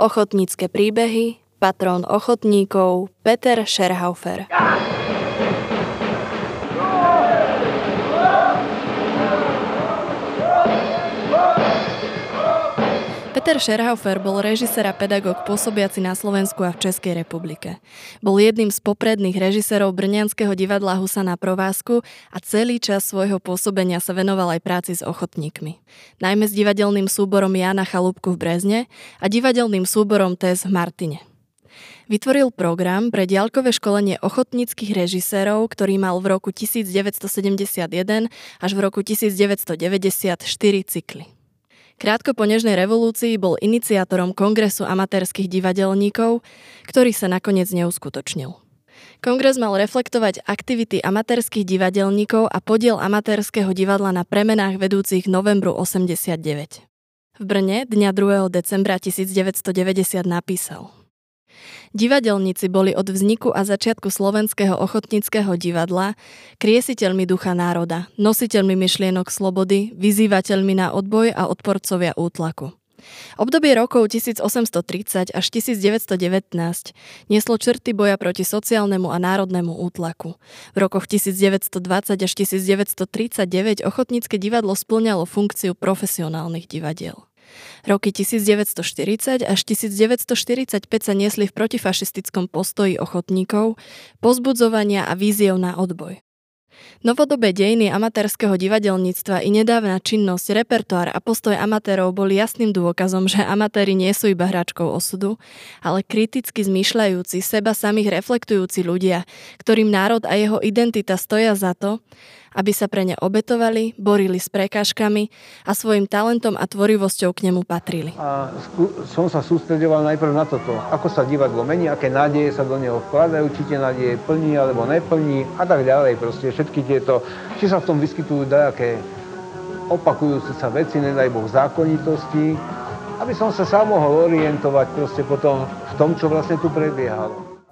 Ochotnícke príbehy, patrón ochotníkov Peter Scherhaufer. Peter Scherhaufer bol režisér a pedagóg pôsobiaci na Slovensku a v Českej republike. Bol jedným z popredných režisérov Brňanského divadla Husa na provázku a celý čas svojho pôsobenia sa venoval aj práci s ochotníkmi. Najmä s divadelným súborom Jana Chalúbku v Brezne a divadelným súborom TES v Martine. Vytvoril program pre diaľkové školenie ochotníckých režisérov, ktorý mal v roku 1971 až v roku 1994 cykly. Krátko po Nežnej revolúcii bol iniciátorom Kongresu amatérských divadelníkov, ktorý sa nakoniec neuskutočnil. Kongres mal reflektovať aktivity amatérských divadelníkov a podiel amatérskeho divadla na premenách vedúcich novembru 89. V Brne dňa 2. decembra 1990 napísal – Divadelníci boli od vzniku a začiatku slovenského ochotníckého divadla kriesiteľmi ducha národa, nositeľmi myšlienok slobody, vyzývateľmi na odboj a odporcovia útlaku. Obdobie rokov 1830 až 1919 nieslo črty boja proti sociálnemu a národnému útlaku. V rokoch 1920 až 1939 ochotnícke divadlo splňalo funkciu profesionálnych divadiel. Roky 1940 až 1945 sa niesli v protifašistickom postoji ochotníkov, pozbudzovania a víziev na odboj. Novodobé dejiny amatérskeho divadelníctva i nedávna činnosť, repertoár a postoj amatérov boli jasným dôkazom, že amatéri nie sú iba hračkou osudu, ale kriticky zmýšľajúci, seba samých reflektujúci ľudia, ktorým národ a jeho identita stoja za to, aby sa pre ne obetovali, borili s prekážkami a svojim talentom a tvorivosťou k nemu patrili. A som sa sústredoval najprv na toto, ako sa divadlo mení, aké nádeje sa do neho vkladajú, či tie nádeje plní alebo neplní a tak ďalej. Proste všetky tieto, či sa v tom vyskytujú dajaké opakujúce sa veci, nedaj Boh zákonitosti, aby som sa sám mohol orientovať proste potom v tom, čo vlastne tu prebiehalo.